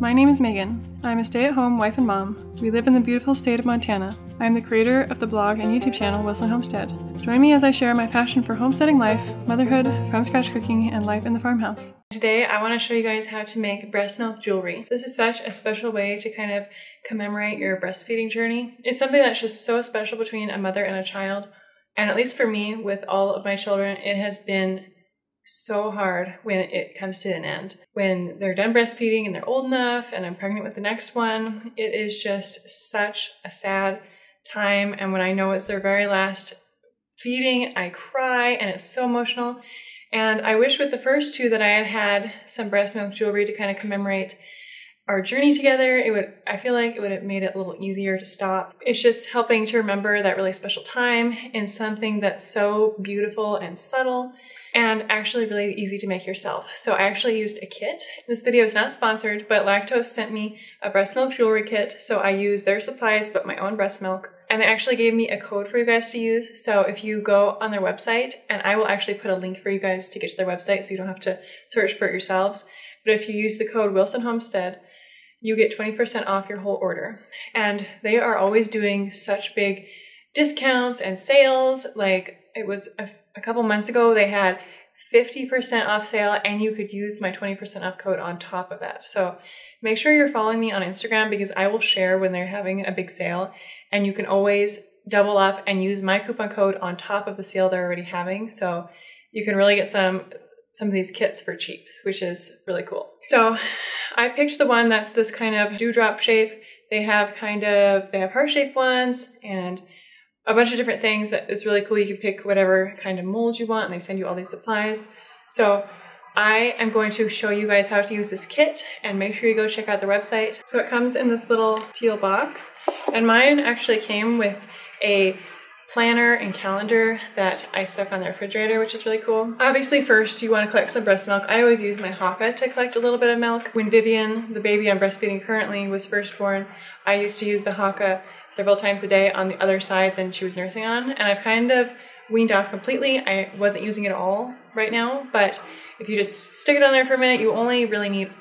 My name is Megan. I'm a stay at home wife and mom. We live in the beautiful state of Montana. I am the creator of the blog and YouTube channel Wilson Homestead. Join me as I share my passion for homesteading life, motherhood, from scratch cooking, and life in the farmhouse. Today, I want to show you guys how to make breast milk jewelry. This is such a special way to kind of commemorate your breastfeeding journey. It's something that's just so special between a mother and a child. And at least for me, with all of my children, it has been so hard when it comes to an end. When they're done breastfeeding and they're old enough and I'm pregnant with the next one, it is just such a sad time. And when I know it's their very last feeding, I cry and it's so emotional. And I wish with the first two that I had had some breast milk jewelry to kind of commemorate our journey together. It would, I feel like it would have made it a little easier to stop. It's just helping to remember that really special time in something that's so beautiful and subtle and actually really easy to make yourself. So I actually used a kit. This video is not sponsored, but Lactose sent me a breast milk jewelry kit. So I used their supplies, but my own breast milk. And they actually gave me a code for you guys to use. So if you go on their website, and I will actually put a link for you guys to get to their website so you don't have to search for it yourselves. But if you use the code Wilson Homestead, you get 20% off your whole order. And they are always doing such big discounts and sales. Like it was a a couple months ago, they had 50% off sale and you could use my 20% off code on top of that. So make sure you're following me on Instagram because I will share when they're having a big sale and you can always double up and use my coupon code on top of the sale they're already having. So you can really get some some of these kits for cheap, which is really cool. So I picked the one that's this kind of dewdrop shape. They have kind of, they have heart shaped ones and a bunch of different things It's really cool. You can pick whatever kind of mold you want and they send you all these supplies. So I am going to show you guys how to use this kit and make sure you go check out the website. So it comes in this little teal box and mine actually came with a planner and calendar that I stuck on the refrigerator, which is really cool. Obviously first you want to collect some breast milk. I always use my Haakaa to collect a little bit of milk. When Vivian, the baby I'm breastfeeding currently, was first born, I used to use the Haakaa several times a day on the other side than she was nursing on. And I've kind of weaned off completely. I wasn't using it all right now, but if you just stick it on there for a minute, you only really need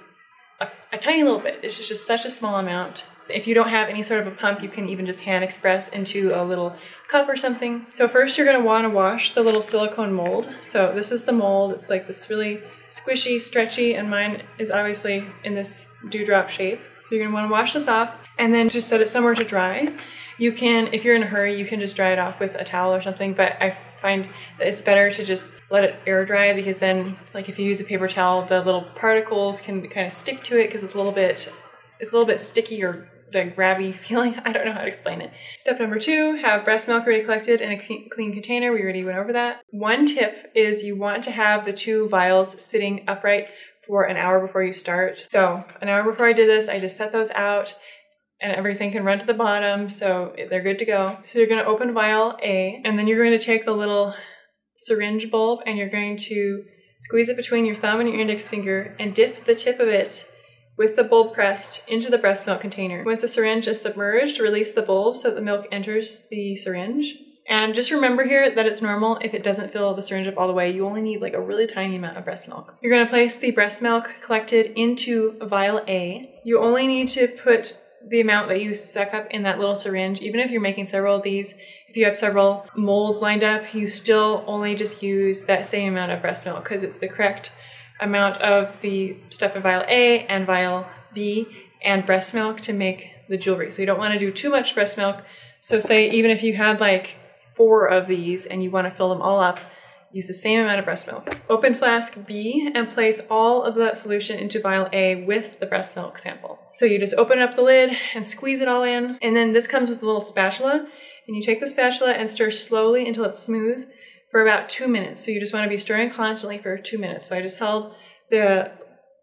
a, tiny little bit. It's just, just such a small amount. If you don't have any sort of a pump, you can even just hand express into a little cup or something. So first you're gonna wanna wash the little silicone mold. So this is the mold. It's like this really squishy, stretchy, and mine is obviously in this dewdrop shape. So you're gonna wanna wash this off and then just set it somewhere to dry. You can, if you're in a hurry, you can just dry it off with a towel or something, but I find that it's better to just let it air dry because then, like if you use a paper towel, the little particles can kind of stick to it because it's a little bit, it's a little bit sticky or the grabby feeling. I don't know how to explain it. Step number two, have breast milk already collected in a clean container. We already went over that. One tip is you want to have the two vials sitting upright for an hour before you start. So an hour before I did this, I just set those out and everything can run to the bottom, so they're good to go. So you're gonna open vial A, and then you're going to take the little syringe bulb and you're going to squeeze it between your thumb and your index finger and dip the tip of it with the bulb pressed into the breast milk container. Once the syringe is submerged, release the bulb so that the milk enters the syringe. And just remember here that it's normal if it doesn't fill the syringe up all the way. You only need like a really tiny amount of breast milk. You're gonna place the breast milk collected into vial A. You only need to put the amount that you suck up in that little syringe. Even if you're making several of these, if you have several molds lined up, you still only just use that same amount of breast milk because it's the correct amount of the stuff in vial A and vial B and breast milk to make the jewelry. So you don't want to do too much breast milk. So say even if you had like four of these and you want to fill them all up, use the same amount of breast milk. Open flask B and place all of that solution into vial A with the breast milk sample. So you just open up the lid and squeeze it all in. And then this comes with a little spatula and you take the spatula and stir slowly until it's smooth for about two minutes. So you just want to be stirring constantly for two minutes. So I just held the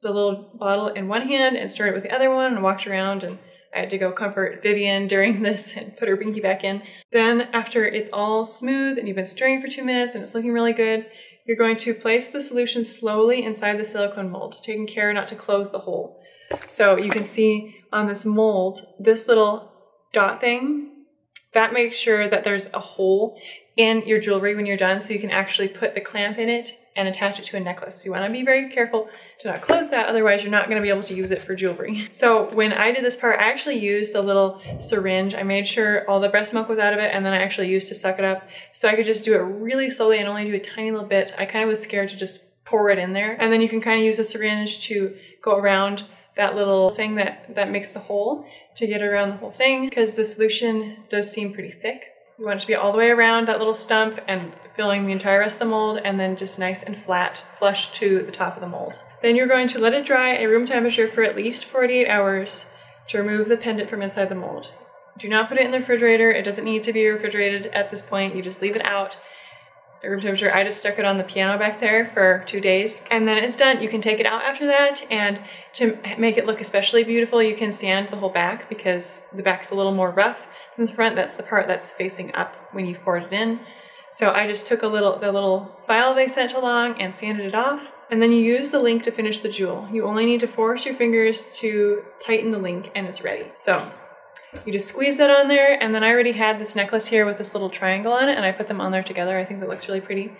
the little bottle in one hand and stirred it with the other one and walked around and I had to go comfort Vivian during this and put her binky back in. Then after it's all smooth and you've been stirring for two minutes and it's looking really good, you're going to place the solution slowly inside the silicone mold, taking care not to close the hole. So you can see on this mold, this little dot thing, that makes sure that there's a hole in your jewelry when you're done so you can actually put the clamp in it and attach it to a necklace. You want to be very careful to not close that, otherwise you're not to be able to use it for jewelry. So when I did this part, I actually used a little syringe. I made sure all the breast milk was out of it and then I actually used to suck it up so I could just do it really slowly and only do a tiny little bit. I kind of was scared to just pour it in there. And then you can kind of use a syringe to go around that little thing that, that makes the hole to get around the whole thing because the solution does seem pretty thick. You want it to be all the way around that little stump and filling the entire rest of the mold and then just nice and flat, flush to the top of the mold. Then you're going to let it dry at room temperature for at least 48 hours to remove the pendant from inside the mold. Do not put it in the refrigerator. It doesn't need to be refrigerated at this point. You just leave it out at room temperature. I just stuck it on the piano back there for two days and then it's done. You can take it out after that and to make it look especially beautiful, you can sand the whole back because the back's a little more rough in the front, that's the part that's facing up when you poured it in. So I just took a little, the little file they sent along and sanded it off. And then you use the link to finish the jewel. You only need to force your fingers to tighten the link and it's ready. So you just squeeze that on there and then I already had this necklace here with this little triangle on it and I put them on there together. I think that looks really pretty.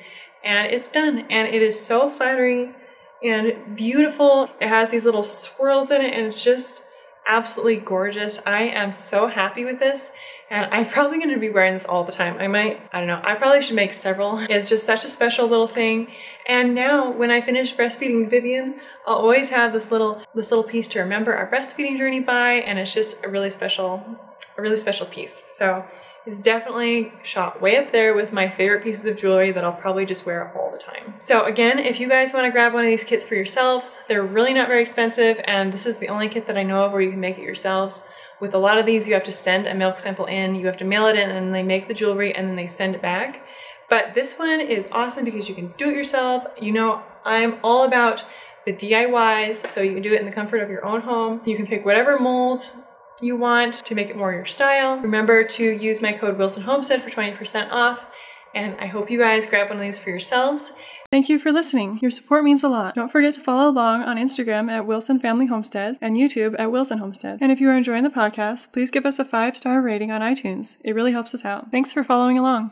And it's done and it is so flattering and beautiful. It has these little swirls in it and it's just absolutely gorgeous. I am so happy with this and I'm probably to be wearing this all the time. I might, I don't know, I probably should make several. It's just such a special little thing. And now when I finish breastfeeding Vivian, I'll always have this little, this little piece to remember our breastfeeding journey by and it's just a really special, a really special piece. So is definitely shot way up there with my favorite pieces of jewelry that I'll probably just wear all the time. So again, if you guys wanna grab one of these kits for yourselves, they're really not very expensive and this is the only kit that I know of where you can make it yourselves. With a lot of these, you have to send a milk sample in, you have to mail it in and they make the jewelry and then they send it back. But this one is awesome because you can do it yourself. You know, I'm all about the DIYs, so you can do it in the comfort of your own home. You can pick whatever mold you want to make it more your style. Remember to use my code Wilson Homestead for 20% off. And I hope you guys grab one of these for yourselves. Thank you for listening. Your support means a lot. Don't forget to follow along on Instagram at Wilson Family Homestead and YouTube at Wilson Homestead. And if you are enjoying the podcast, please give us a five star rating on iTunes. It really helps us out. Thanks for following along.